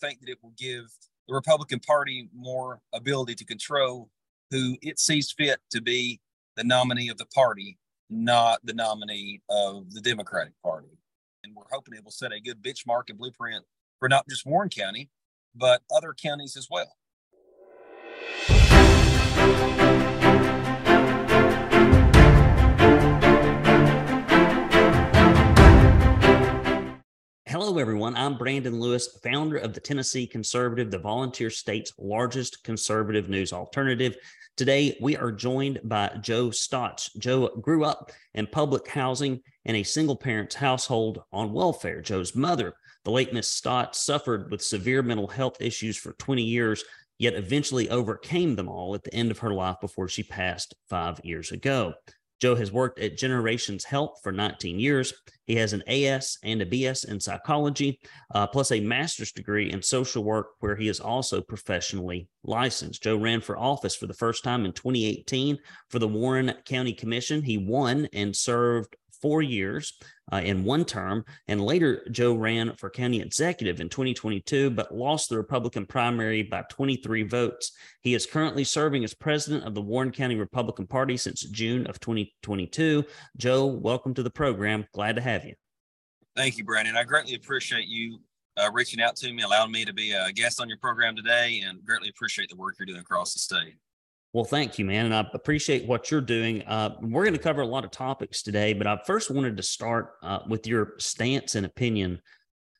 think that it will give the Republican Party more ability to control who it sees fit to be the nominee of the party, not the nominee of the Democratic Party. And we're hoping it will set a good benchmark and blueprint for not just Warren County, but other counties as well. Hello, everyone. I'm Brandon Lewis, founder of the Tennessee Conservative, the volunteer state's largest conservative news alternative. Today, we are joined by Joe Stotts. Joe grew up in public housing in a single parent's household on welfare. Joe's mother, the late Miss Stotts, suffered with severe mental health issues for 20 years, yet eventually overcame them all at the end of her life before she passed five years ago. Joe has worked at Generations Health for 19 years. He has an AS and a BS in psychology, uh, plus a master's degree in social work, where he is also professionally licensed. Joe ran for office for the first time in 2018 for the Warren County Commission. He won and served four years uh, in one term. And later, Joe ran for county executive in 2022, but lost the Republican primary by 23 votes. He is currently serving as president of the Warren County Republican Party since June of 2022. Joe, welcome to the program. Glad to have you. Thank you, Brandon. I greatly appreciate you uh, reaching out to me, allowing me to be a guest on your program today, and greatly appreciate the work you're doing across the state. Well, thank you, man. And I appreciate what you're doing. Uh, we're going to cover a lot of topics today, but I first wanted to start uh, with your stance and opinion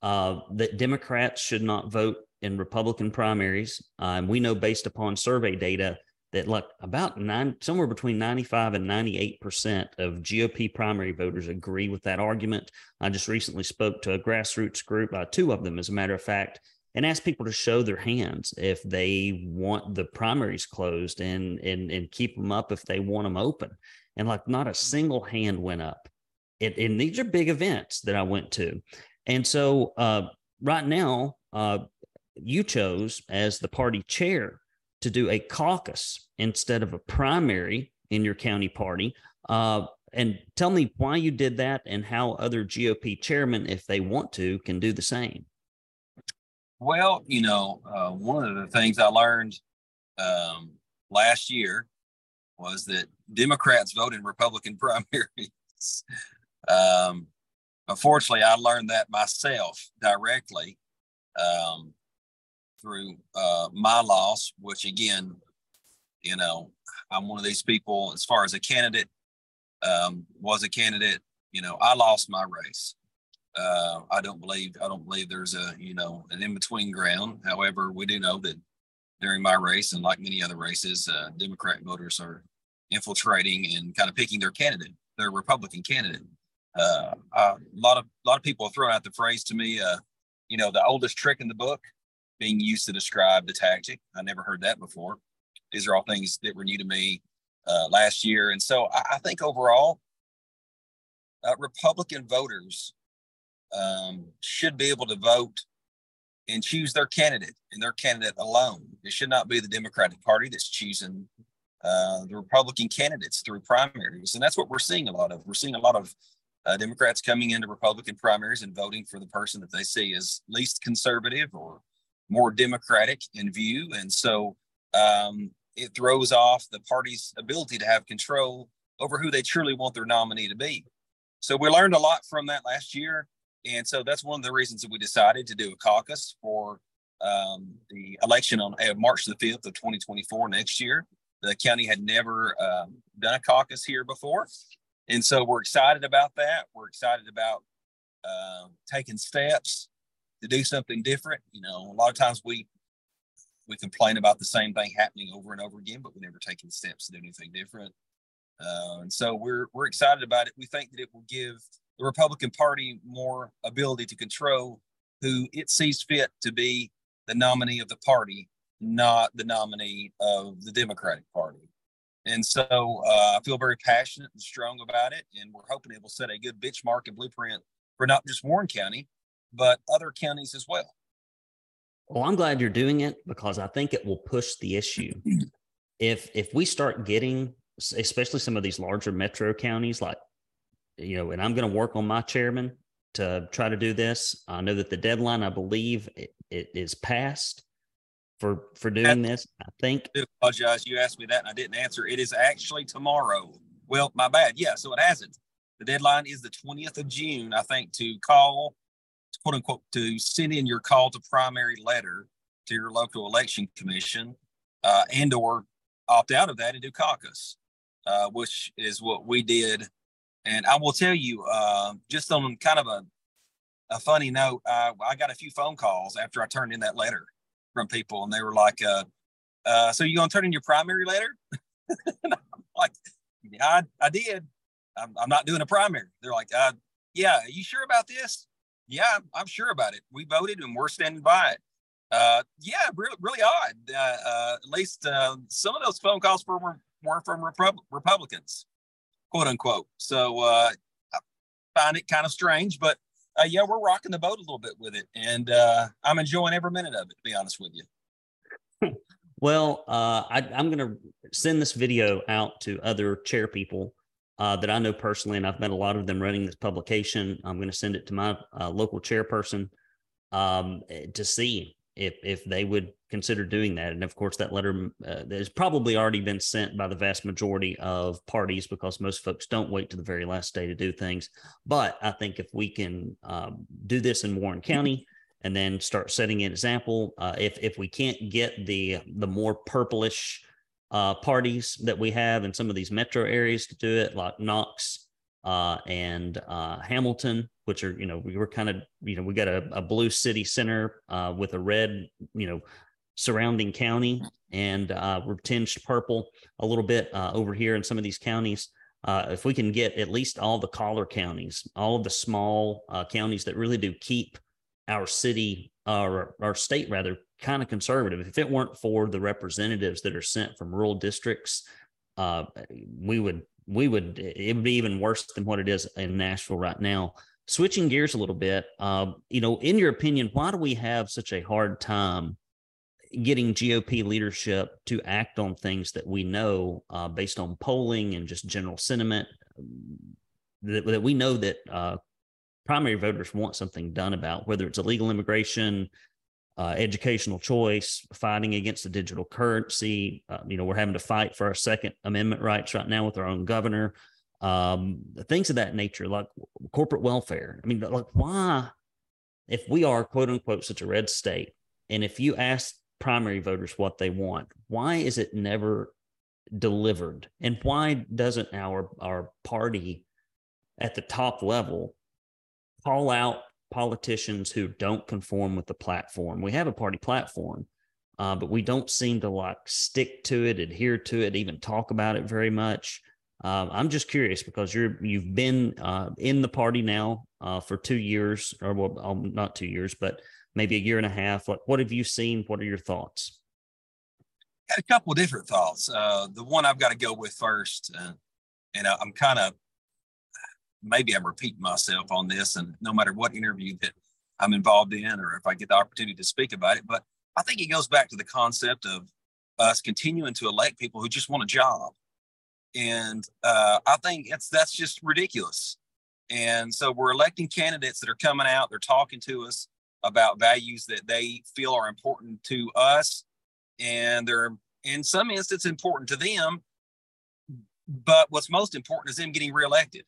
uh, that Democrats should not vote in Republican primaries. and um, we know based upon survey data that like about nine, somewhere between 95 and 98% of GOP primary voters agree with that argument. I just recently spoke to a grassroots group, uh, two of them, as a matter of fact, and ask people to show their hands if they want the primaries closed and and and keep them up if they want them open. And like not a single hand went up. It, and these are big events that I went to. And so uh, right now, uh, you chose as the party chair to do a caucus instead of a primary in your county party. Uh, and tell me why you did that and how other GOP chairmen, if they want to, can do the same. Well, you know, uh, one of the things I learned um, last year was that Democrats vote in Republican primaries. um, unfortunately, I learned that myself directly um, through uh, my loss, which again, you know, I'm one of these people as far as a candidate, um, was a candidate, you know, I lost my race. Uh, I don't believe I don't believe there's a you know an in between ground. However, we do know that during my race and like many other races, uh, Democrat voters are infiltrating and kind of picking their candidate, their Republican candidate. Uh, a lot of a lot of people have thrown out the phrase to me, uh, you know, the oldest trick in the book, being used to describe the tactic. I never heard that before. These are all things that were new to me uh, last year, and so I, I think overall, uh, Republican voters um, should be able to vote and choose their candidate and their candidate alone. It should not be the Democratic Party that's choosing uh, the Republican candidates through primaries. And that's what we're seeing a lot of. We're seeing a lot of uh, Democrats coming into Republican primaries and voting for the person that they see as least conservative or more Democratic in view. And so um, it throws off the party's ability to have control over who they truly want their nominee to be. So we learned a lot from that last year. And so that's one of the reasons that we decided to do a caucus for um, the election on uh, March the 5th of 2024 next year. The county had never um, done a caucus here before. And so we're excited about that. We're excited about uh, taking steps to do something different. You know, a lot of times we we complain about the same thing happening over and over again, but we never taking steps to do anything different. Uh, and so we're we're excited about it. We think that it will give the Republican Party more ability to control who it sees fit to be the nominee of the party, not the nominee of the Democratic Party. And so uh, I feel very passionate and strong about it. And we're hoping it will set a good benchmark and blueprint for not just Warren County, but other counties as well. Well, I'm glad you're doing it because I think it will push the issue. if if we start getting, especially some of these larger metro counties like you know, and I'm going to work on my chairman to try to do this. I know that the deadline, I believe, it is passed for for doing this. I think. I apologize. You asked me that and I didn't answer. It is actually tomorrow. Well, my bad. Yeah, so it hasn't. The deadline is the 20th of June, I think, to call, quote unquote, to send in your call to primary letter to your local election commission uh, and or opt out of that and do caucus, uh, which is what we did. And I will tell you, uh, just on kind of a, a funny note, I got a few phone calls after I turned in that letter from people, and they were like, uh, uh, "So you gonna turn in your primary letter?" I'm like, "Yeah, I, I did. I'm, I'm, not doing a primary." They're like, uh, "Yeah, are you sure about this?" Yeah, I'm, sure about it. We voted, and we're standing by it. Uh, yeah, really, really odd. At least some of those phone calls were, were from Repub- Republicans, quote unquote. So uh, I find it kind of strange, but uh, yeah, we're rocking the boat a little bit with it, and uh, I'm enjoying every minute of it. To be honest with you. well, uh, I, am going to send this video out to other chair people uh, that I know personally, and I've met a lot of them running this publication. I'm going to send it to my uh, local chairperson um, to see if if they would consider doing that. And of course, that letter uh, has probably already been sent by the vast majority of parties because most folks don't wait to the very last day to do things. But I think if we can um, do this in Warren County and then start setting an example, uh, if if we can't get the the more purplish uh, parties that we have in some of these metro areas to do it, like Knox uh, and uh, Hamilton, which are, you know, we were kind of, you know, we got a, a blue city center uh, with a red, you know, surrounding county, and uh, we're tinged purple a little bit uh, over here in some of these counties. Uh, if we can get at least all the collar counties, all of the small counties that really do keep our city or our state rather kind of conservative. If it weren't for the representatives that are sent from rural districts, uh, we would we would it would be even worse than what it is in Nashville right now. Switching gears a little bit, uh, you know, in your opinion, why do we have such a hard time getting GOP leadership to act on things that we know uh, based on polling and just general sentiment that, that we know that uh, primary voters want something done about, whether it's illegal immigration, uh, educational choice, fighting against the digital currency. Uh, you know, we're having to fight for our Second Amendment rights right now with our own governor. Um, things of that nature, like corporate welfare. I mean, like why, if we are quote unquote such a red state, and if you ask primary voters what they want, why is it never delivered? And why doesn't our our party at the top level call out politicians who don't conform with the platform. We have a party platform, uh, but we don't seem to like stick to it, adhere to it, even talk about it very much. Uh, I'm just curious because you're you've been uh, in the party now uh, for two years, or well, um, not two years, but maybe a year and a half. What what have you seen? What are your thoughts? Had a couple different thoughts. Uh, the one I've got to go with first, uh, and I'm kind of maybe I'm repeating myself on this, and no matter what interview that I'm involved in, or if I get the opportunity to speak about it, but I think it goes back to the concept of us continuing to elect people who just want a job, and uh, I think it's that's just ridiculous. And so we're electing candidates that are coming out, they're talking to us about values that they feel are important to us, and they're in some instances important to them. But what's most important is them getting reelected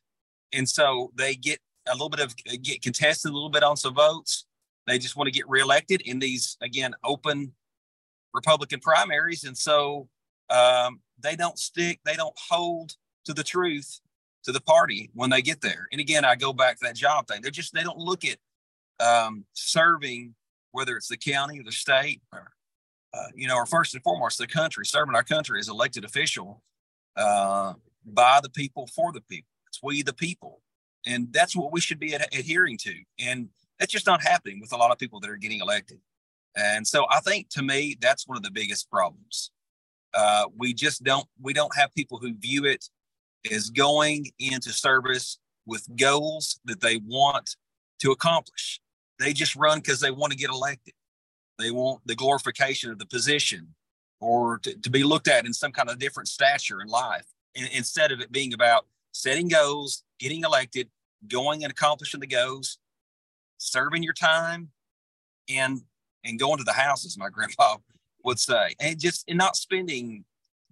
and so they get a little bit of get contested a little bit on some votes. They just want to get reelected in these again open Republican primaries, and so um, they don't stick, they don't hold to the truth to the party when they get there. And again, I go back to that job thing. They're just they don't look at um, serving, whether it's the county or the state, or uh, you know, or first and foremost the country, serving our country as elected official uh, by the people for the people. It's we the people. And that's what we should be ad- adhering to. And that's just not happening with a lot of people that are getting elected. And so I think to me, that's one of the biggest problems. Uh, we just don't we don't have people who view it as going into service with goals that they want to accomplish. They just run because they want to get elected. They want the glorification of the position or to, to be looked at in some kind of different stature in life instead of it being about setting goals, getting elected, going and accomplishing the goals, serving your time, and and going to the house, as my grandpa would say, and just and not spending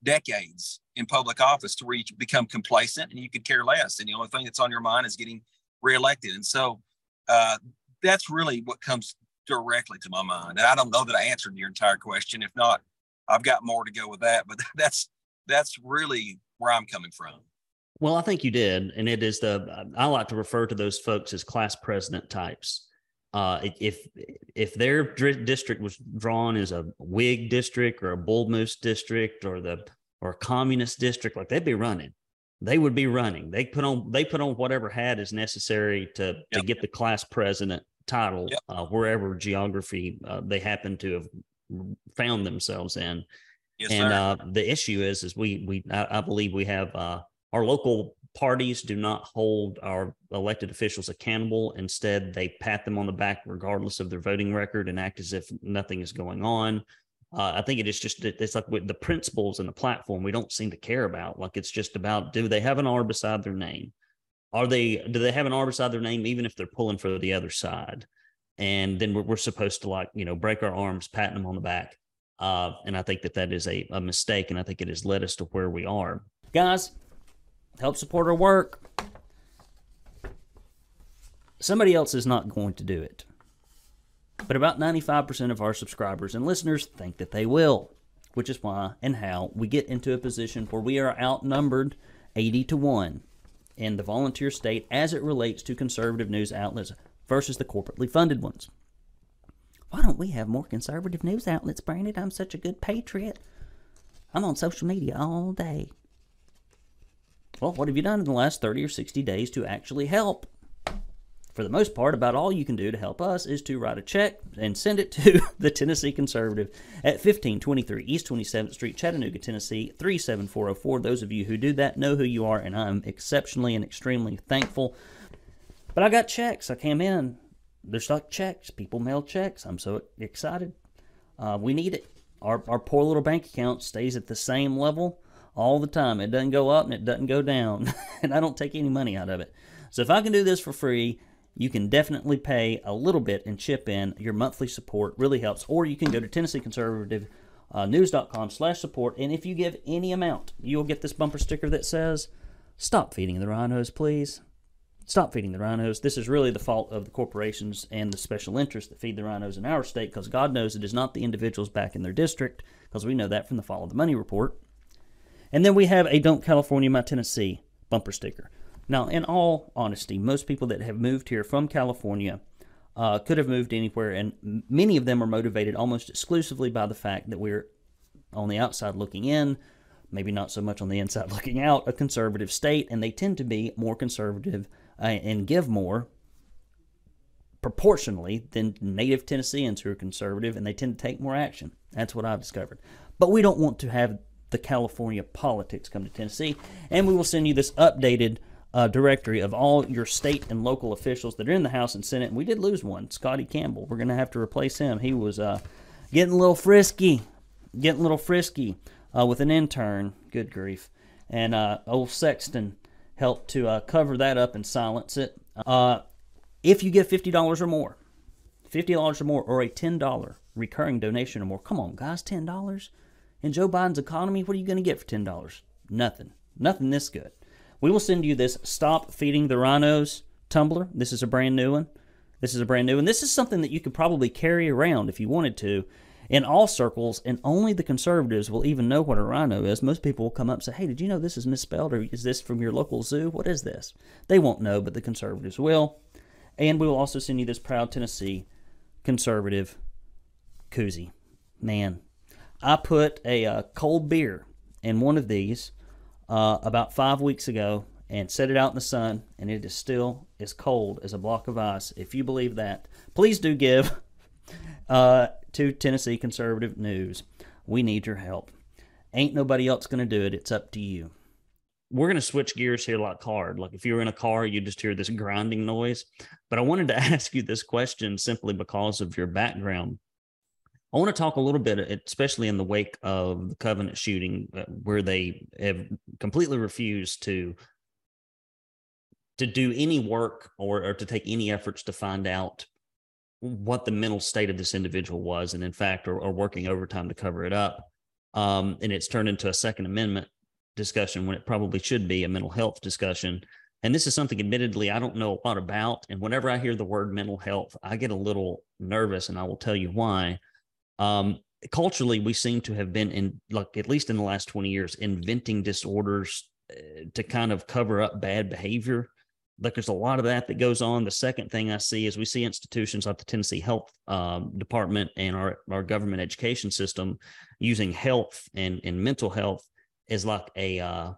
decades in public office to where you become complacent and you could care less. And the only thing that's on your mind is getting reelected. And so uh, that's really what comes directly to my mind. And I don't know that I answered your entire question. If not, I've got more to go with that. But that's that's really where I'm coming from. Well, I think you did, and it is the I like to refer to those folks as class president types. Uh, if if their district was drawn as a Whig district or a Bull Moose district or the or a communist district, like they'd be running. They would be running. They put on they put on whatever hat is necessary to yep. to get the class president title yep. uh, wherever geography uh, they happen to have found themselves in. Yes, and uh, the issue is, is we we I, I believe we have uh, our local parties do not hold our elected officials accountable. Instead, they pat them on the back regardless of their voting record and act as if nothing is going on. Uh, I think it is just it's like with the principles and the platform we don't seem to care about. Like it's just about do they have an R beside their name? Are they do they have an R beside their name even if they're pulling for the other side? And then we're, we're supposed to like you know break our arms, patting them on the back. Uh, and I think that that is a, a mistake, and I think it has led us to where we are, guys help support our work. Somebody else is not going to do it. But about 95% of our subscribers and listeners think that they will, which is why and how we get into a position where we are outnumbered 80 to 1 in the volunteer state as it relates to conservative news outlets versus the corporately funded ones. Why don't we have more conservative news outlets, Brandon? I'm such a good patriot. I'm on social media all day. Well, what have you done in the last 30 or 60 days to actually help? For the most part, about all you can do to help us is to write a check and send it to the Tennessee Conservative at 1523 East 27th Street, Chattanooga, Tennessee 37404. Those of you who do that know who you are, and I'm exceptionally and extremely thankful. But I got checks. I came in. There's like checks. People mail checks. I'm so excited. Uh, we need it. Our, our poor little bank account stays at the same level all the time. It doesn't go up and it doesn't go down, and I don't take any money out of it. So if I can do this for free, you can definitely pay a little bit and chip in. Your monthly support really helps. Or you can go to Tennessee Conservative uh, slash support. And if you give any amount, you'll get this bumper sticker that says, Stop feeding the RINOs, please. Stop feeding the RINOs. This is really the fault of the corporations and the special interests that feed the RINOs in our state because God knows it is not the individuals back in their district because we know that from the Follow the Money report. And then we have a Don't California My Tennessee bumper sticker. Now, in all honesty, most people that have moved here from California uh, could have moved anywhere, and many of them are motivated almost exclusively by the fact that we're on the outside looking in, maybe not so much on the inside looking out, a conservative state, and they tend to be more conservative uh, and give more proportionally than native Tennesseans who are conservative, and they tend to take more action. That's what I've discovered. But we don't want to have the California politics come to Tennessee. And we will send you this updated uh, directory of all your state and local officials that are in the House and Senate. And we did lose one, Scotty Campbell. We're going to have to replace him. He was uh, getting a little frisky, getting a little frisky uh, with an intern. Good grief. And uh, old Sexton helped to uh, cover that up and silence it. Uh, if you give $50 or more, $50 or more, or a $10 recurring donation or more, come on, guys, $10 in Joe Biden's economy, what are you going to get for $10? Nothing. Nothing this good. We will send you this Stop Feeding the RINOs tumbler. This is a brand new one. This is a brand new one. This is something that you could probably carry around if you wanted to in all circles, and only the conservatives will even know what a RINO is. Most people will come up and say, Hey, did you know this is misspelled? Or is this from your local zoo? What is this? They won't know, but the conservatives will. And we will also send you this Proud Tennessee conservative koozie. Man, I put a uh, cold beer in one of these uh, about five weeks ago and set it out in the sun, and it is still as cold as a block of ice. If you believe that, please do give uh, to Tennessee Conservative News. We need your help. Ain't nobody else going to do it. It's up to you. We're going to switch gears here like hard. Like if you were in a car, you just hear this grinding noise. But I wanted to ask you this question simply because of your background. I want to talk a little bit, especially in the wake of the Covenant shooting, uh, where they have completely refused to to do any work or, or to take any efforts to find out what the mental state of this individual was, and in fact, are, are working overtime to cover it up. Um, and it's turned into a Second Amendment discussion when it probably should be a mental health discussion. And this is something, admittedly, I don't know a lot about. And whenever I hear the word mental health, I get a little nervous, and I will tell you why. Um, culturally, we seem to have been in, like, at least in the last 20 years, inventing disorders uh, to kind of cover up bad behavior. Like there's a lot of that that goes on. The second thing I see is we see institutions like the Tennessee Health um, Department and our, our government education system using health and, and mental health as like a uh,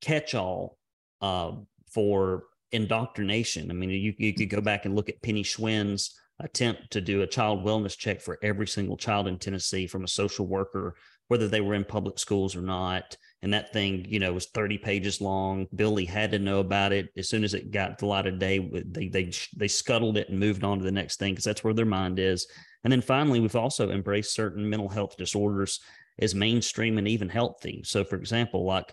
catch all uh, for indoctrination. I mean, you, you could go back and look at Penny Schwinn's attempt to do a child wellness check for every single child in Tennessee from a social worker, whether they were in public schools or not. And that thing you know was 30 pages long. Bill Lee had to know about it. As soon as it got the light of day they they they scuttled it and moved on to the next thing because that's where their mind is. And then finally we've also embraced certain mental health disorders as mainstream and even healthy. So for example like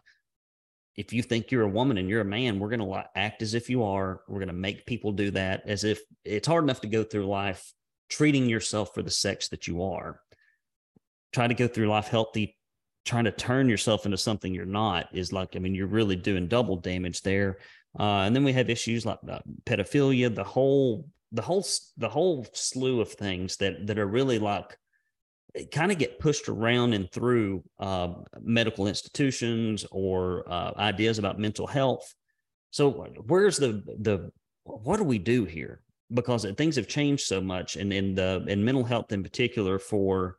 if you think you're a woman and you're a man we're going to act as if you are we're going to make people do that as if it's hard enough to go through life treating yourself for the sex that you are try to go through life healthy trying to turn yourself into something you're not is like, I mean, you're really doing double damage there. Uh, and then we have issues like uh, pedophilia, the whole, the whole, the whole slew of things that that are really like kind of get pushed around and through uh, medical institutions or uh, ideas about mental health. So where's the the what do we do here? Because things have changed so much, and in the in mental health in particular for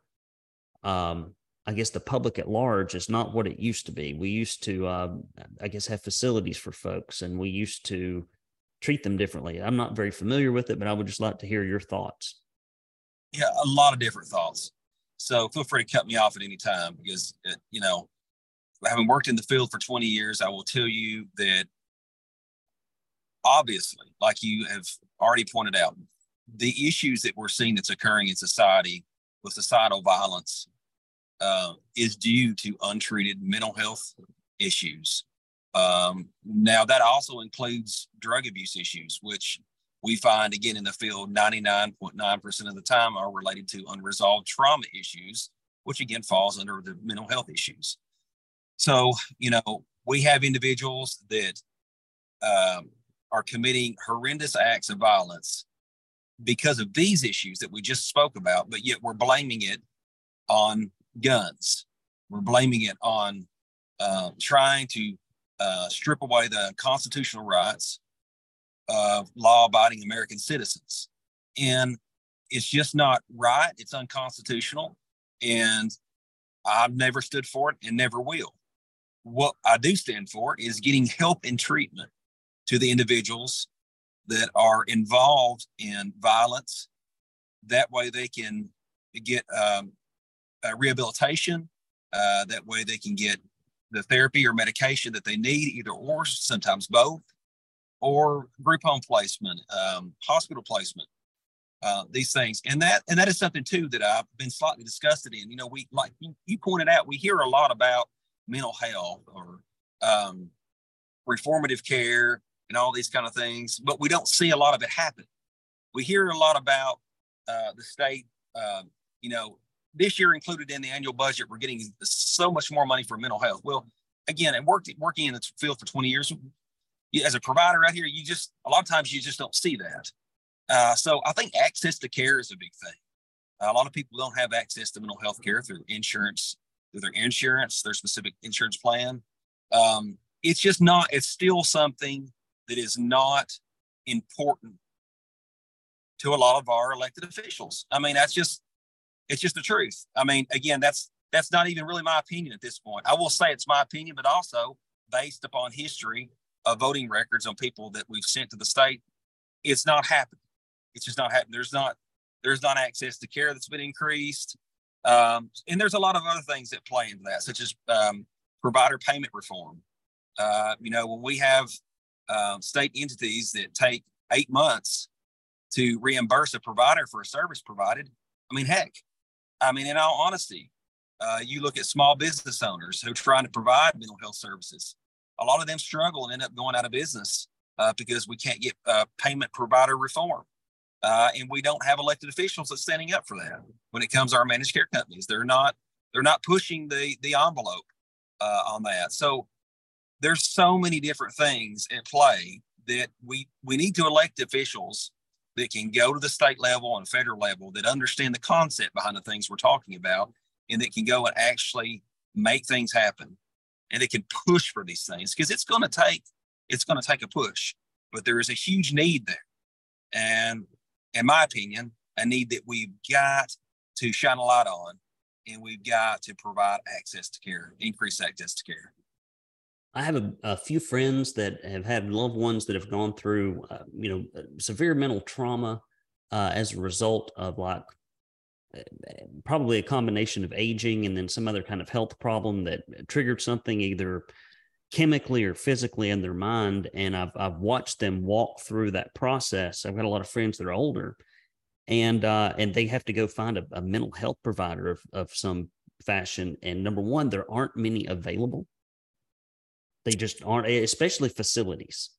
um, I guess the public at large is not what it used to be. We used to, uh, I guess, have facilities for folks, and we used to treat them differently. I'm not very familiar with it, but I would just like to hear your thoughts. Yeah, a lot of different thoughts. So feel free to cut me off at any time because, it, uh, you know, having worked in the field for 20 years, I will tell you that obviously, like you have already pointed out, the issues that we're seeing that's occurring in society with societal violence uh, is due to untreated mental health issues. Um, now, that also includes drug abuse issues, which we find again in the field 99.9% of the time are related to unresolved trauma issues, which again falls under the mental health issues. So, you know, we have individuals that um, are committing horrendous acts of violence because of these issues that we just spoke about, but yet we're blaming it on guns. We're blaming it on uh, trying to uh, strip away the constitutional rights of law abiding American citizens. And it's just not right. It's unconstitutional. And I've never stood for it and never will. What I do stand for is getting help and treatment to the individuals that are involved in violence. That way they can get um, rehabilitation. Uh, that way they can get the therapy or medication that they need, either or, sometimes both, or group home placement, um, hospital placement, uh, these things. And that and that is something too that I've been slightly disgusted in. You know, we like you, you pointed out, we hear a lot about mental health or um, reformative care and all these kind of things, but we don't see a lot of it happen. We hear a lot about uh, the state, uh, you know, this year included in the annual budget, we're getting so much more money for mental health. Well, again, and worked working in the field for 20 years, as a provider out here, you just a lot of times you just don't see that. Uh, so I think access to care is a big thing. A lot of people don't have access to mental health care through insurance, through their insurance, their specific insurance plan. Um, it's just not. It's still something that is not important to a lot of our elected officials. I mean, that's just it's just the truth. I mean, again, that's that's not even really my opinion at this point. I will say it's my opinion, but also based upon history of voting records on people that we've sent to the state, it's not happening. It's just not happening. There's not there's not access to care that's been increased, um, and there's a lot of other things that play into that, such as um, provider payment reform. Uh, you know, when we have uh, state entities that take eight months to reimburse a provider for a service provided, I mean, heck, I mean, in all honesty, uh, you look at small business owners who are trying to provide mental health services. A lot of them struggle and end up going out of business uh, because we can't get uh, payment provider reform. uh, and we don't have elected officials that's standing up for that. When it comes to our managed care companies, they're not they're not pushing the the envelope uh, on that. So there's so many different things at play that we we need to elect officials that can go to the state level and federal level that understand the concept behind the things we're talking about and that can go and actually make things happen and they can push for these things because it's going to take it's going to take a push but there is a huge need there. And in my opinion a need that we've got to shine a light on and we've got to provide access to care increase access to care. I have a, a, few friends that have had loved ones that have gone through, uh, you know, severe mental trauma uh, as a result of like probably a combination of aging and then some other kind of health problem that triggered something either chemically or physically in their mind. And I've I've watched them walk through that process. I've got a lot of friends that are older, and uh, and they have to go find a, a mental health provider of of some fashion. And number one, there aren't many available they just aren't, especially facilities.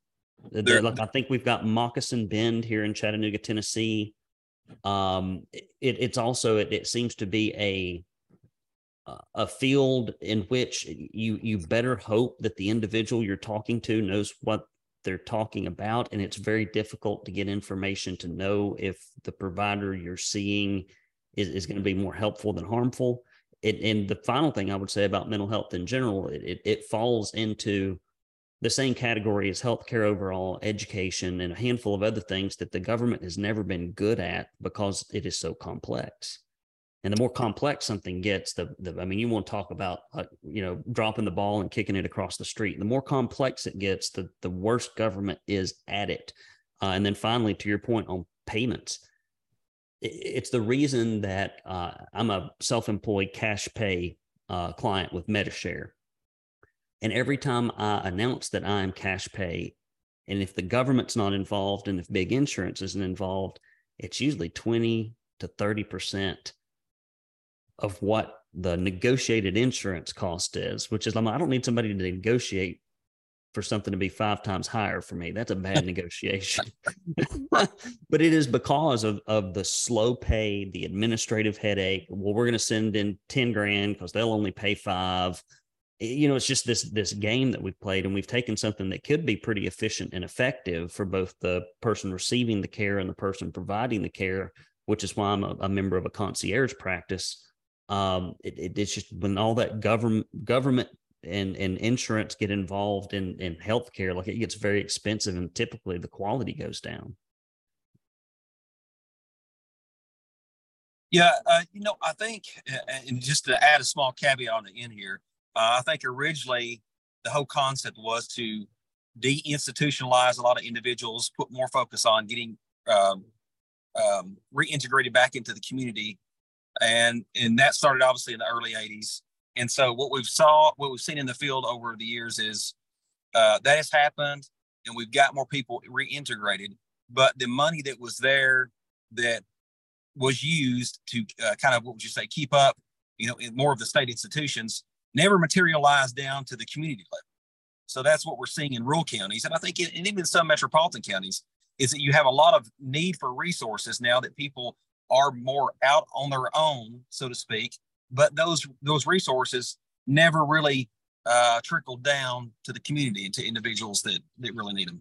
like I think we've got Moccasin Bend here in Chattanooga, Tennessee. Um, it, it's also it, it seems to be a a field in which you you better hope that the individual you're talking to knows what they're talking about and it's very difficult to get information to know if the provider you're seeing is, is going to be more helpful than harmful. It, and the final thing I would say about mental health in general, it, it, it falls into the same category as healthcare overall, education, and a handful of other things that the government has never been good at because it is so complex. And the more complex something gets, the, the I mean, you want to talk about, uh, you know, dropping the ball and kicking it across the street. The more complex it gets, the the worse government is at it. Uh, and then finally, to your point on payments, it's the reason that uh, I'm a self-employed cash pay uh, client with Medi-Share. And every time I announce that I'm cash pay, and if the government's not involved and if big insurance isn't involved, it's usually 20 to 30% of what the negotiated insurance cost is, which is I don't need somebody to negotiate for something to be five times higher for me. That's a bad negotiation. but it is because of, of the slow pay, the administrative headache. Well, we're going to send in 10 grand because they'll only pay five. You know, it's just this this game that we've played, and we've taken something that could be pretty efficient and effective for both the person receiving the care and the person providing the care, which is why I'm a, a member of a concierge practice. Um, it, it, it's just when all that government government and and insurance get involved in in healthcare, like it gets very expensive, and typically the quality goes down. Yeah, uh, you know, I think, and just to add a small caveat on the end here, uh, I think originally the whole concept was to deinstitutionalize a lot of individuals, put more focus on getting um, um, reintegrated back into the community, and and that started obviously in the early '80s. And so what we've saw, what we've seen in the field over the years is uh, that has happened, and we've got more people reintegrated. But the money that was there that was used to uh, kind of what would you say keep up, you know, in more of the state institutions, never materialized down to the community level. So that's what we're seeing in rural counties, and I think, in, and even some metropolitan counties, is that you have a lot of need for resources now that people are more out on their own, so to speak, but those those resources never really uh, trickled down to the community and to individuals that that really need them.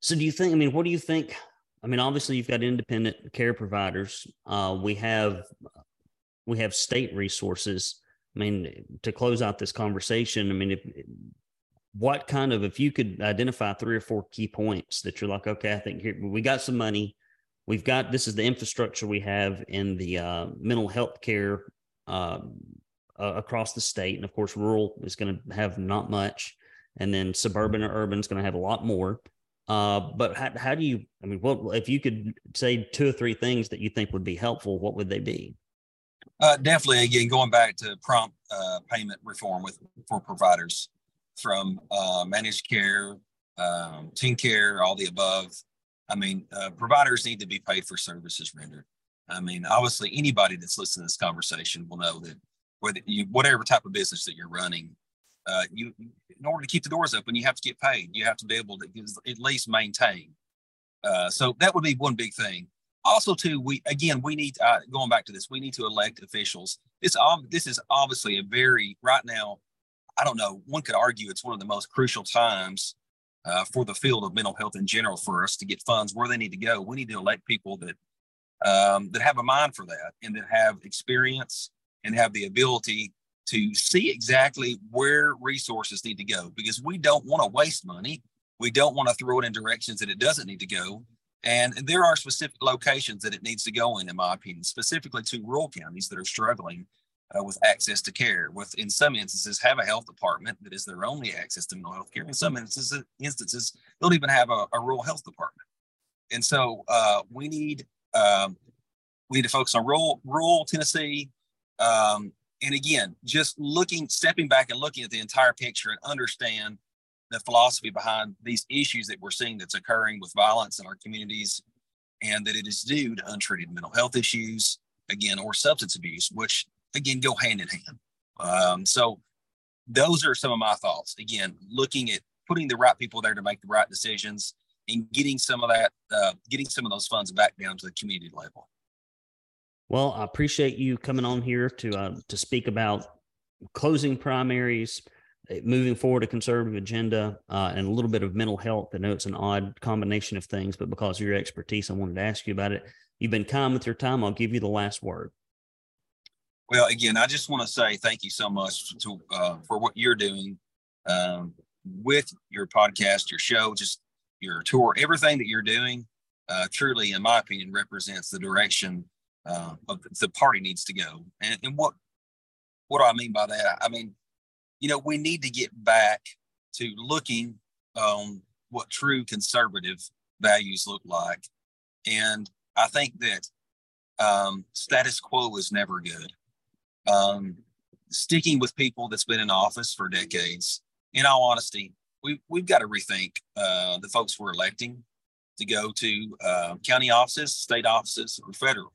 So, do you think? I mean, what do you think? I mean, obviously, you've got independent care providers. Uh, we have we have state resources. I mean, to close out this conversation, I mean, if, what kind of if you could identify three or four key points that you're like, okay, I think here we got some money. We've got this is the infrastructure we have in the uh, mental health care uh, across the state. And of course, rural is going to have not much. And then suburban or urban is going to have a lot more. Uh, but how, how do you, I mean, what if you could say two or three things that you think would be helpful, what would they be? Uh, definitely, again, going back to prompt uh, payment reform with for providers from uh, managed care, um, TennCare, all the above. I mean, uh, providers need to be paid for services rendered. I mean, obviously, anybody that's listening to this conversation will know that whether you, whatever type of business that you're running, uh, you, in order to keep the doors open, you have to get paid. You have to be able to at least maintain. Uh, so that would be one big thing. Also, too, we again we need uh, going back to this. We need to elect officials. This this is obviously a very right now. I don't know. One could argue it's one of the most crucial times uh, for the field of mental health in general for us to get funds where they need to go. We need to elect people that um, that have a mind for that and that have experience and have the ability to see exactly where resources need to go because we don't want to waste money. We don't want to throw it in directions that it doesn't need to go. And there are specific locations that it needs to go in, in my opinion, specifically to rural counties that are struggling uh, with access to care. With in some instances, have a health department that is their only access to mental health care. In some instances, instances don't even have a, a rural health department. And so uh, we need um, we need to focus on rural rural Tennessee. Um, and again, just looking, stepping back and looking at the entire picture and understand the philosophy behind these issues that we're seeing that's occurring with violence in our communities, and that it is due to untreated mental health issues, again, or substance abuse, which again go hand in hand. Um, so those are some of my thoughts. Again, looking at putting the right people there to make the right decisions and getting some of that, uh, getting some of those funds back down to the community level. Well, I appreciate you coming on here to uh, to speak about closing primaries, moving forward a conservative agenda, uh, and a little bit of mental health. I know it's an odd combination of things, but because of your expertise, I wanted to ask you about it. You've been kind with your time. I'll give you the last word. Well, again, I just want to say thank you so much to, uh, for what you're doing um, with your podcast, your show, just your tour, everything that you're doing. Uh, truly, in my opinion, represents the direction uh, the party needs to go. And, and what what do I mean by that? I mean, you know, we need to get back to looking on what true conservative values look like. And I think that um, status quo is never good. Um, sticking with people that's been in office for decades, in all honesty, we, we've got to rethink uh, the folks we're electing to go to uh, county offices, state offices, or federal.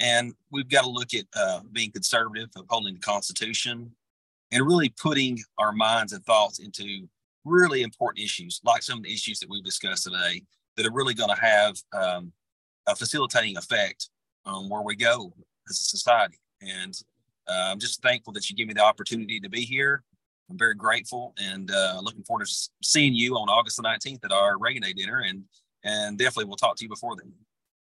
And we've got to look at uh, being conservative, upholding the Constitution, and really putting our minds and thoughts into really important issues, like some of the issues that we've discussed today, that are really going to have um, a facilitating effect on where we go as a society. And uh, I'm just thankful that you give me the opportunity to be here. I'm very grateful and uh, looking forward to seeing you on August the 19th at our Reagan Day dinner. And and definitely we'll talk to you before then.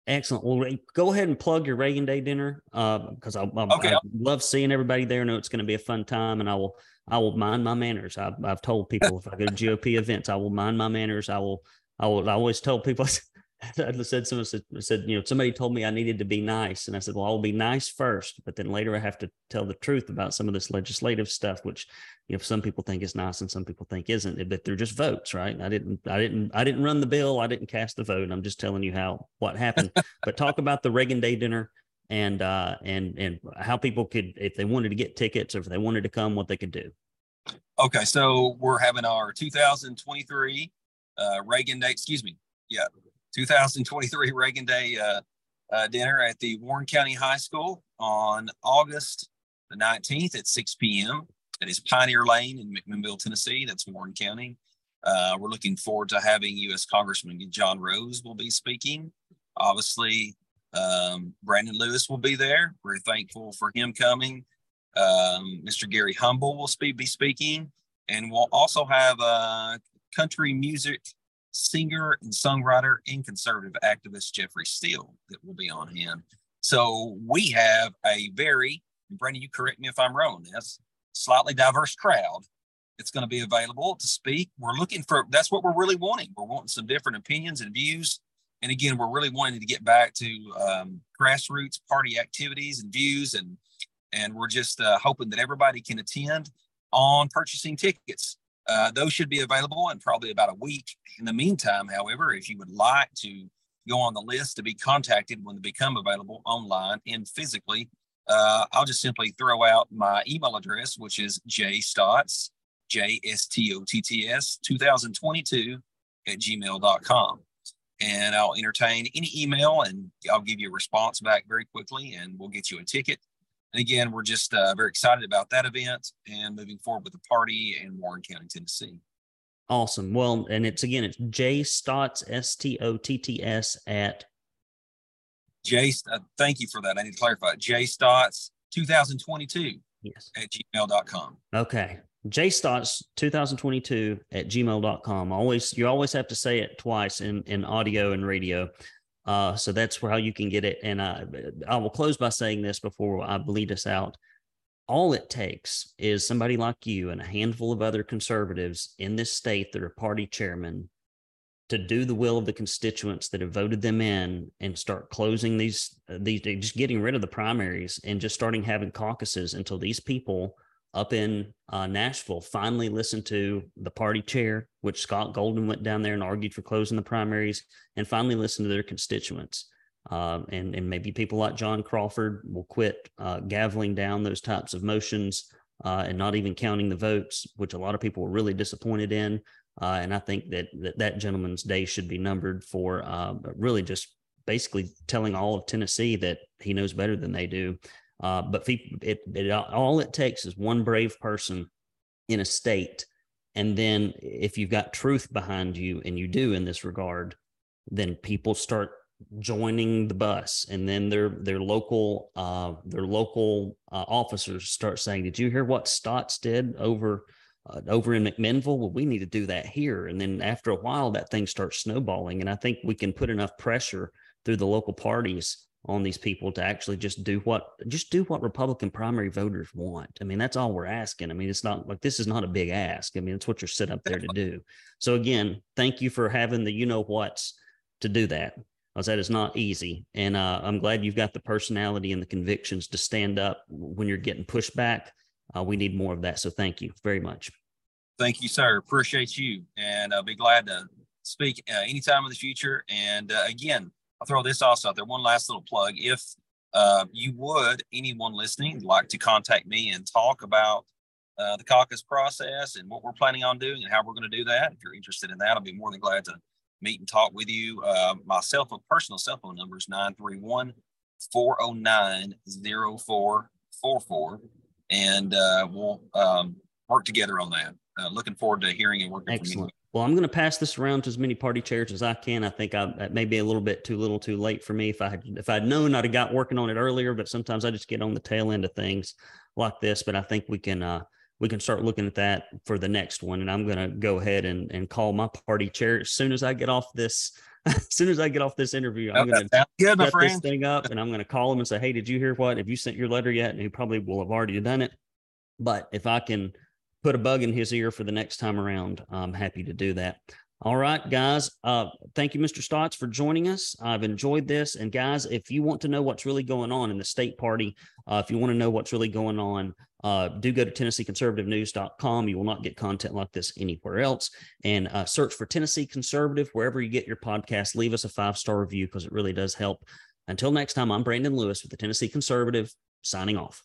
Excellent. Well, go ahead and plug your Reagan Day dinner because uh, I, I, okay. I, love seeing everybody there. I know it's going to be a fun time, and I will I will mind my manners. I've, I've told people if I go to GOP events, I will mind my manners. I will I will I always tell people. I said someone said, said you know somebody told me I needed to be nice, and I said well I'll be nice first, but then later I have to tell the truth about some of this legislative stuff, which you know some people think is nice and some people think isn't. But they're just votes, right? I didn't I didn't I didn't run the bill. I didn't cast the vote. I'm just telling you how what happened. but talk about the Reagan Day dinner and uh and and how people could if they wanted to get tickets or if they wanted to come, what they could do. Okay, so we're having our 2023 uh, Reagan Day. Excuse me. Yeah, 2023 Reagan Day uh, uh, dinner at the Warren County High School on August the 19th at 6 p.m. That is Pioneer Lane in McMinnville, Tennessee. That's Warren County. Uh, we're looking forward to having U.S. Congressman John Rose will be speaking. Obviously, um, Brandon Lewis will be there. We're thankful for him coming. Um, Mr. Gary Humble will be speaking, and we'll also have uh, country music singer and songwriter and conservative activist Jeffrey Steele that will be on hand. So we have a very, Brandon, you correct me if I'm wrong this, slightly diverse crowd that's going to be available to speak. We're looking for, that's what we're really wanting. We're wanting some different opinions and views. And again, we're really wanting to get back to um, grassroots party activities and views. And, and we're just uh, hoping that everybody can attend on purchasing tickets. Uh, those should be available in probably about a week. In the meantime, however, if you would like to go on the list to be contacted when they become available online and physically, uh, I'll just simply throw out my email address, which is jstotts, J S T O T T S 2022 at gmail.com. And I'll entertain any email and I'll give you a response back very quickly and we'll get you a ticket. And again, we're just uh, very excited about that event and moving forward with the party in Warren County, Tennessee. Awesome. Well, and it's again, it's J Stotts, S T O T T S at J. Uh, thank you for that. I need to clarify. J Stotts 2022 yes at gmail.com. Okay. J Stotts 2022 at gmail.com. Always you always have to say it twice in, in audio and radio. Uh, so that's where how you can get it. And I, I will close by saying this before I bleed us out. All it takes is somebody like you and a handful of other conservatives in this state that are party chairmen to do the will of the constituents that have voted them in and start closing these these just getting rid of the primaries and just starting having caucuses until these people up in uh, Nashville finally listened to the party chair, which Scott Golden went down there and argued for closing the primaries, and finally listened to their constituents. Uh, and and maybe people like John Crawford will quit uh, gaveling down those types of motions uh, and not even counting the votes, which a lot of people were really disappointed in. Uh, and I think that, that that gentleman's day should be numbered for uh, really just basically telling all of Tennessee that he knows better than they do. Uh, but it, it, all it takes is one brave person in a state. And then if you've got truth behind you, and you do in this regard, then people start joining the bus and then their their local uh their local uh, officers start saying did you hear what stotts did over uh, over in McMinnville, well, we need to do that here. And then after a while, that thing starts snowballing. And I think we can put enough pressure through the local parties on these people to actually just do what just do what Republican primary voters want. I mean, that's all we're asking. I mean, it's not like this is not a big ask. I mean, it's what you're set up there to do. So again, thank you for having the you know what's to do that. Because that is not easy. And uh, I'm glad you've got the personality and the convictions to stand up when you're getting pushback. uh, we need more of that. So thank you very much. Thank you, sir. Appreciate you. And I'll be glad to speak uh, anytime in the future. And uh, again, I'll throw this also out there. One last little plug. If uh, you would, anyone listening, like to contact me and talk about uh, the caucus process and what we're planning on doing and how we're going to do that, if you're interested in that, I'll be more than glad to meet and talk with you. Uh, my cell phone, personal cell phone number is 931 409 0444 and uh, we'll um, work together on that. Uh, looking forward to hearing and working. Excellent. Well, I'm going to pass this around to as many party chairs as I can. I think I, that may be a little bit too little, too late for me. If I had, if I'd known, I'd have got working on it earlier. But sometimes I just get on the tail end of things like this. But I think we can uh, we can start looking at that for the next one. And I'm going to go ahead and and call my party chair as soon as I get off this. as soon as I get off this interview, I'm going to set this thing up and I'm going to call him and say, "Hey, did you hear what? Have you sent your letter yet?" And he probably will have already done it. But if I can put a bug in his ear for the next time around, I'm happy to do that. All right, guys. Uh, thank you, Mr. Stotts, for joining us. I've enjoyed this. And guys, if you want to know what's really going on in the state party, uh, if you want to know what's really going on, uh, do go to TennesseeConservativeNews.com. You will not get content like this anywhere else. And uh, search for Tennessee Conservative wherever you get your podcast. Leave us a five star review because it really does help. Until next time, I'm Brandon Lewis with the Tennessee Conservative, signing off.